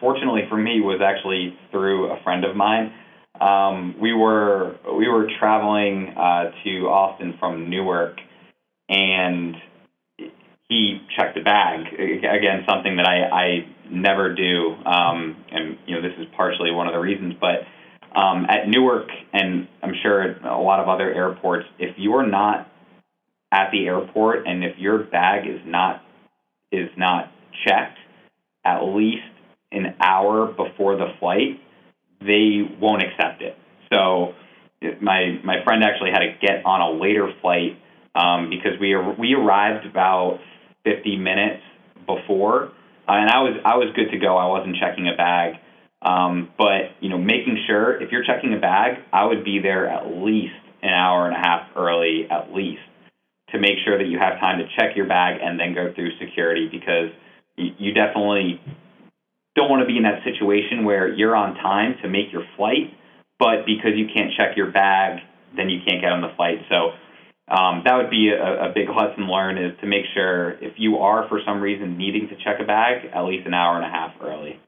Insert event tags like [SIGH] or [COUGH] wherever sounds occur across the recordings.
fortunately for me, was actually through a friend of mine. Um, we were we were traveling uh, to Austin from Newark, and he checked the bag again, something that I, I never do, um, and you know this is partially one of the reasons. But um, at Newark, and I'm sure a lot of other airports, if you're not at the airport and if your bag is not is not checked at least an hour before the flight, they won't accept it. So my my friend actually had to get on a later flight um, because we we arrived about 50 minutes before, uh, and I was I was good to go. I wasn't checking a bag, um, but you know, making sure if you're checking a bag, I would be there at least an hour and a half early, at least, to make sure that you have time to check your bag and then go through security because you, you definitely don't want to be in that situation where you're on time to make your flight, but because you can't check your bag, then you can't get on the flight. So um, that would be a, a big [LAUGHS] lesson learned is to make sure if you are for some reason needing to check a bag, at least an hour and a half early.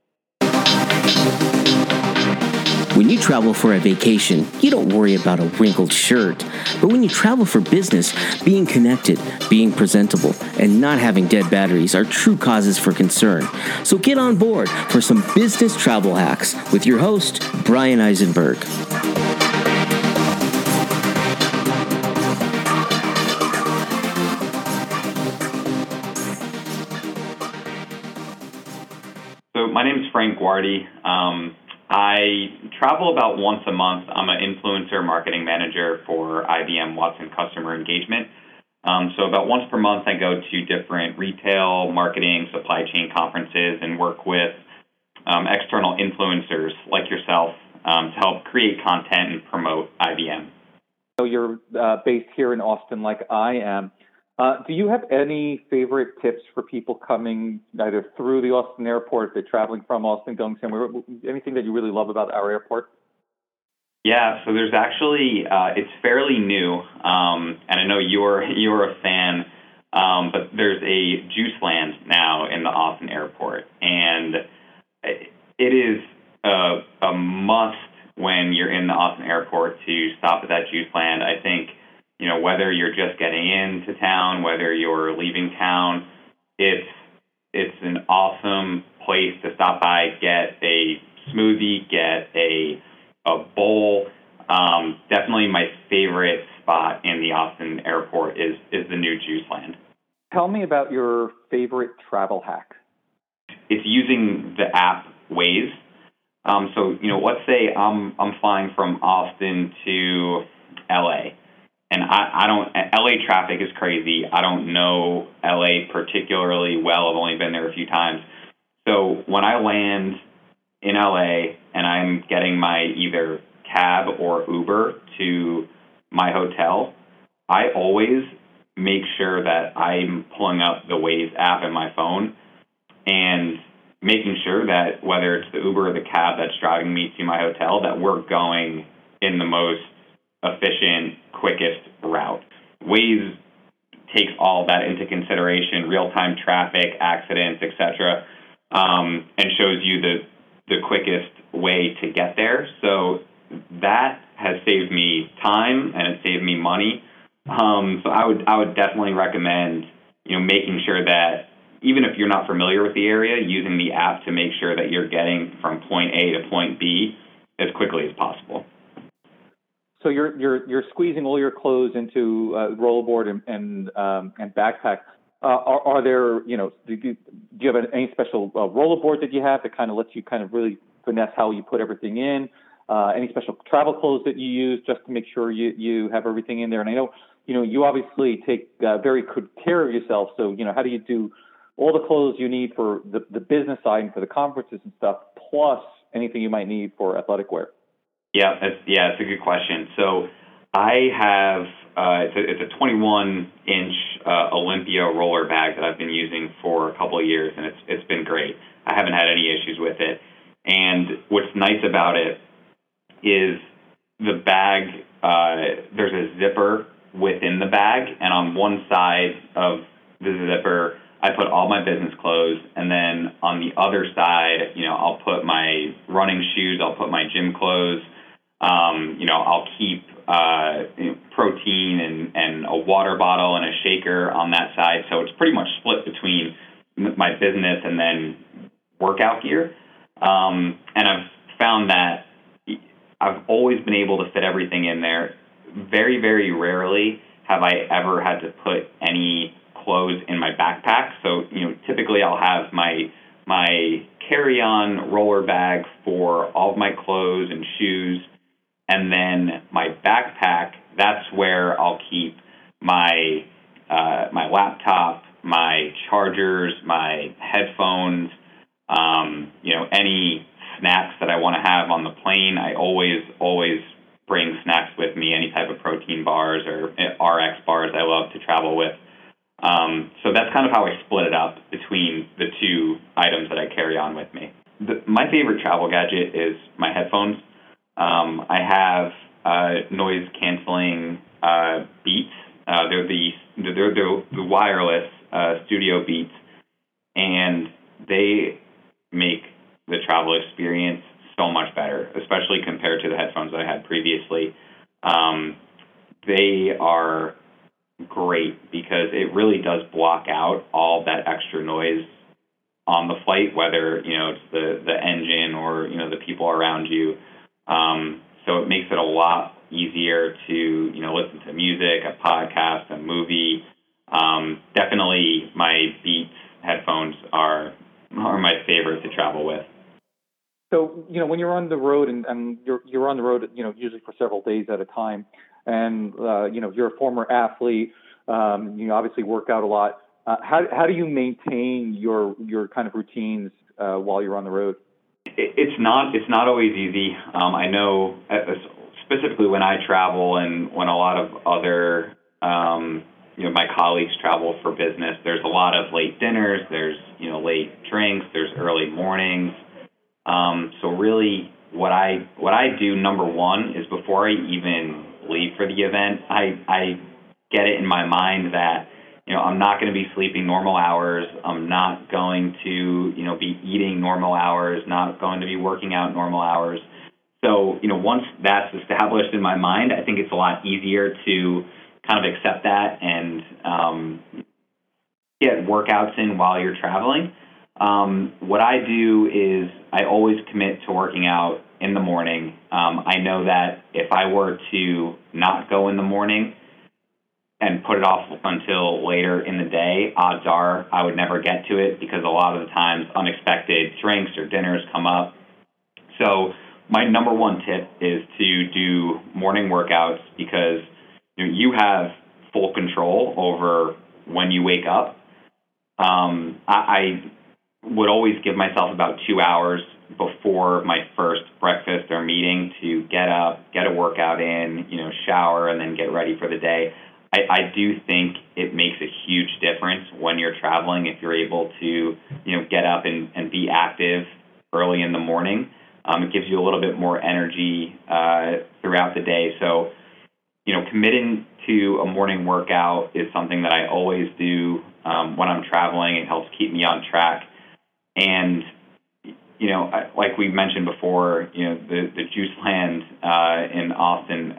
When you travel for a vacation, you don't worry about a wrinkled shirt. But when you travel for business, being connected, being presentable, and not having dead batteries are true causes for concern. So get on board for some business travel hacks with your host, Bryan Eisenberg. So my name is Frank Guardi. Um, I travel about once a month. I'm an influencer marketing manager for IBM Watson Customer Engagement. Um, so about once per month, I go to different retail, marketing, supply chain conferences and work with um, external influencers like yourself um, to help create content and promote IBM. So you're uh, based here in Austin, like I am. Uh, do you have any favorite tips for people coming either through the Austin airport, if they're traveling from Austin, going somewhere? Anything that you really love about our airport? Yeah, so there's actually uh, it's fairly new, um, and I know you're you're a fan, um, but there's a JuiceLand now in the Austin airport, and it is a, a must when you're in the Austin airport to stop at that JuiceLand. I think you know, whether you're just getting into town, whether you're leaving town, it's it's an awesome place to stop by, get a smoothie, get a a bowl. Um, definitely my favorite spot in the Austin airport is is the new JuiceLand. Tell me about your favorite travel hack. It's using the app Waze. Um, so you know, let's say I'm I'm flying from Austin to LA and I, I don't LA traffic is crazy. I don't know LA particularly well. I've only been there a few times. So when I land in LA and I'm getting my either cab or Uber to my hotel, I always make sure that I'm pulling up the Waze app in my phone and making sure that whether it's the Uber or the cab that's driving me to my hotel, that we're going in the most efficient, quickest route. Waze takes all that into consideration, real-time traffic, accidents, etc., um, and shows you the the quickest way to get there. So that has saved me time and it saved me money. Um, so I would I would definitely recommend you know making sure that even if you're not familiar with the area, using the app to make sure that you're getting from point A to point B as quickly as possible. So you're you're you're squeezing all your clothes into uh, rollerboard and and, um, and backpack. Uh, are, are there you know do you, do you have any special uh, rollerboard that you have that kind of lets you kind of really finesse how you put everything in? Uh, any special travel clothes that you use just to make sure you you have everything in there? And I know you know you obviously take uh, very good care of yourself. So you know how do you do all the clothes you need for the the business side and for the conferences and stuff, plus anything you might need for athletic wear? Yeah, it's, yeah, it's a good question. So I have uh, it's, a, it's a 21 inch uh, Olympia roller bag that I've been using for a couple of years, and it's it's been great. I haven't had any issues with it. And what's nice about it is the bag. Uh, there's a zipper within the bag, and on one side of the zipper, I put all my business clothes, and then on the other side, you know, I'll put my running shoes, I'll put my gym clothes, um, you know, I'll keep uh, protein and, and a water bottle and a shaker on that side. So it's pretty much split between my business and then workout gear. Um, and I've found that I've always been able to fit everything in there. Very, very rarely have I ever had to put any clothes in my backpack. So, you know, typically I'll have my my carry-on roller bag for all of my clothes and shoes, and then my backpack. That's where I'll keep my uh, my laptop, my chargers, my headphones, um, you know, any snacks that I want to have on the plane. I always always bring snacks with me, any type of protein bars or RX bars I love to travel with. Um, so that's kind of how I split it up between the two items that I carry on with me. The, my favorite travel gadget is my headphones. Um, I have uh, noise canceling uh, Beats. Uh, they're the they're, they're the wireless uh, studio Beats, and they make the travel experience so much better, especially compared to the headphones that I had previously. Um, they are great because it really does block out all that extra noise on the flight, whether you know it's the the engine or you know the people around you. Um, so it makes it a lot easier to you know listen to music, a podcast, a movie. Um, definitely, my Beats headphones are are my favorite to travel with. So you know when you're on the road and, and you're you're on the road, you know usually for several days at a time and uh, you know you're a former athlete. Um, you obviously work out a lot. Uh, how how do you maintain your your kind of routines uh, while you're on the road? It's not it's not always easy. Um, I know uh, specifically when I travel and when a lot of other um, you know my colleagues travel for business. There's a lot of late dinners. There's you know late drinks. There's early mornings. Um, so really, what I what I do number one is before I even leave for the event, I I get it in my mind that you know I'm not going to be sleeping normal hours. I'm not going to you know be eating normal hours. Not going to be working out normal hours. So you know once that's established in my mind, I think it's a lot easier to kind of accept that and um, get workouts in while you're traveling. Um, what I do is I always commit to working out in the morning. Um, I know that if I were to not go in the morning and put it off until later in the day, odds are I would never get to it because a lot of the times unexpected drinks or dinners come up. So my number one tip is to do morning workouts because you, know, you have full control over when you wake up. Um, I, I would always give myself about two hours before my first breakfast or meeting to get up, get a workout in, you know, shower, and then get ready for the day. I, I do think it makes a huge difference when you're traveling if you're able to, you know, get up and, and be active early in the morning. Um, it gives you a little bit more energy uh, throughout the day. So, you know, committing to a morning workout is something that I always do um, when I'm traveling. It helps keep me on track. And you know, like we mentioned before, you know, the the Juice Land uh, in Austin.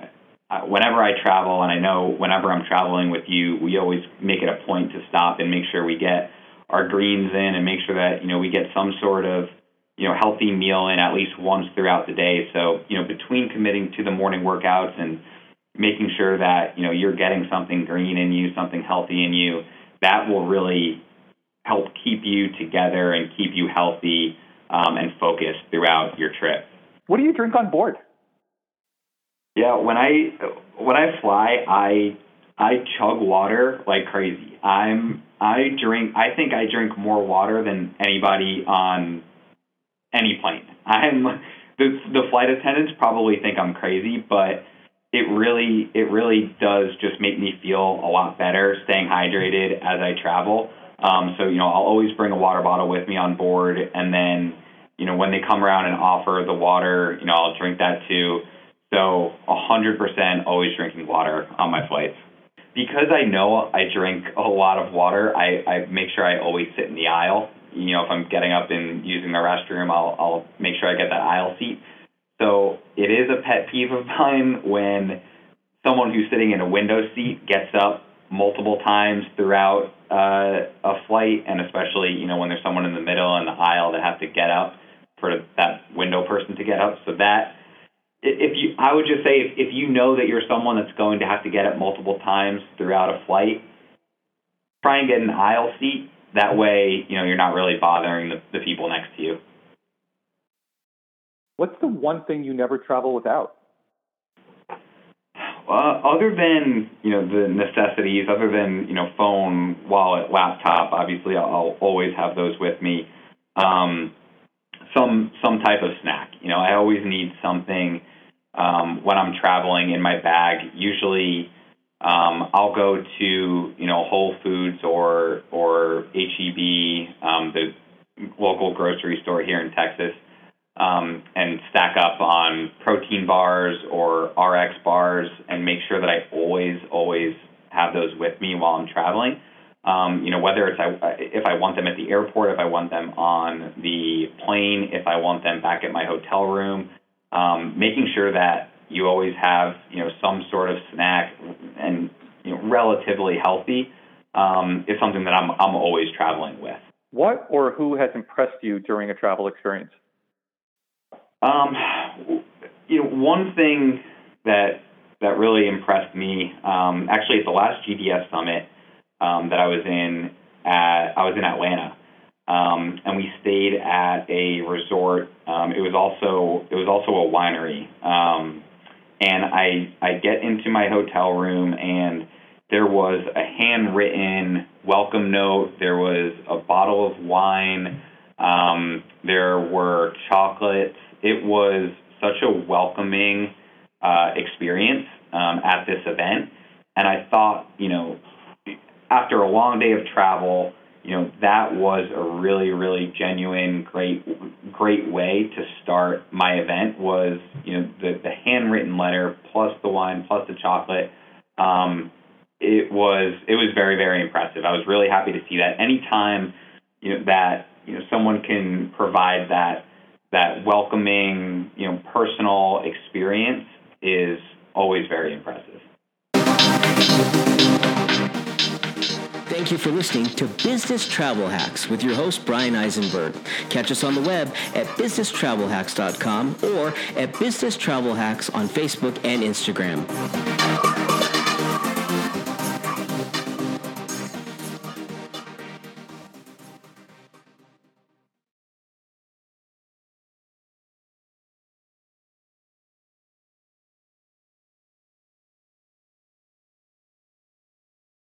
Uh, whenever I travel, and I know whenever I'm traveling with you, we always make it a point to stop and make sure we get our greens in and make sure that you know we get some sort of you know healthy meal in at least once throughout the day. So you know, between committing to the morning workouts and making sure that you know you're getting something green in you, something healthy in you, that will really help keep you together and keep you healthy um, and focused throughout your trip. What do you drink on board? Yeah, when I when I fly, I I chug water like crazy. I'm I drink I think I drink more water than anybody on any plane. [LAUGHS] I'm the the flight attendants probably think I'm crazy, but it really it really does just make me feel a lot better staying hydrated as I travel. Um, so, you know, I'll always bring a water bottle with me on board. And then, you know, when they come around and offer the water, you know, I'll drink that too. So 100% always drinking water on my flights. because I know I drink a lot of water, I, I make sure I always sit in the aisle. You know, if I'm getting up and using the restroom, I'll, I'll make sure I get that aisle seat. So it is a pet peeve of mine when someone who's sitting in a window seat gets up multiple times throughout uh, a flight, and especially you know when there's someone in the middle in the aisle that have to get up for that window person to get up. So that if you, I would just say if, if you know that you're someone that's going to have to get up multiple times throughout a flight, try and get an aisle seat. That way, you know you're not really bothering the, the people next to you. What's the one thing you never travel without? Uh, other than you know the necessities, other than you know phone, wallet, laptop, obviously I'll always have those with me. Um, some some type of snack. You know, I always need something um, when I'm traveling in my bag. Usually, um, I'll go to you know Whole Foods or or HEB, um, the local grocery store here in Texas, um, and stack up on protein bars or RX bars and make sure that I always, always have those with me while I'm traveling. Um, you know, whether it's I, if I want them at the airport, if I want them on the plane, if I want them back at my hotel room, um, making sure that you always have you know some sort of snack and you know relatively healthy um, is something that I'm I'm always traveling with. What or who has impressed you during a travel experience? Um, you know, one thing that that really impressed me, um, actually at the last GDS summit um, that I was in at, I was in Atlanta, um, and we stayed at a resort. Um, it was also it was also a winery, um, and I I get into my hotel room and there was a handwritten welcome note. There was a bottle of wine. Um, there were chocolates it was such a welcoming uh, experience um, at this event. And I thought, you know, after a long day of travel, you know, that was a really, really genuine, great, great way to start my event. Was you know the the handwritten letter plus the wine plus the chocolate. Um, it was it was very, very impressive. I was really happy to see that. Anytime you know that you know someone can provide that that welcoming, you know, personal experience is always very impressive. Thank you for listening to Business Travel Hacks with your host, Bryan Eisenberg. Catch us on the web at businesstravelhacks.com or at Business Travel Hacks on Facebook and Instagram.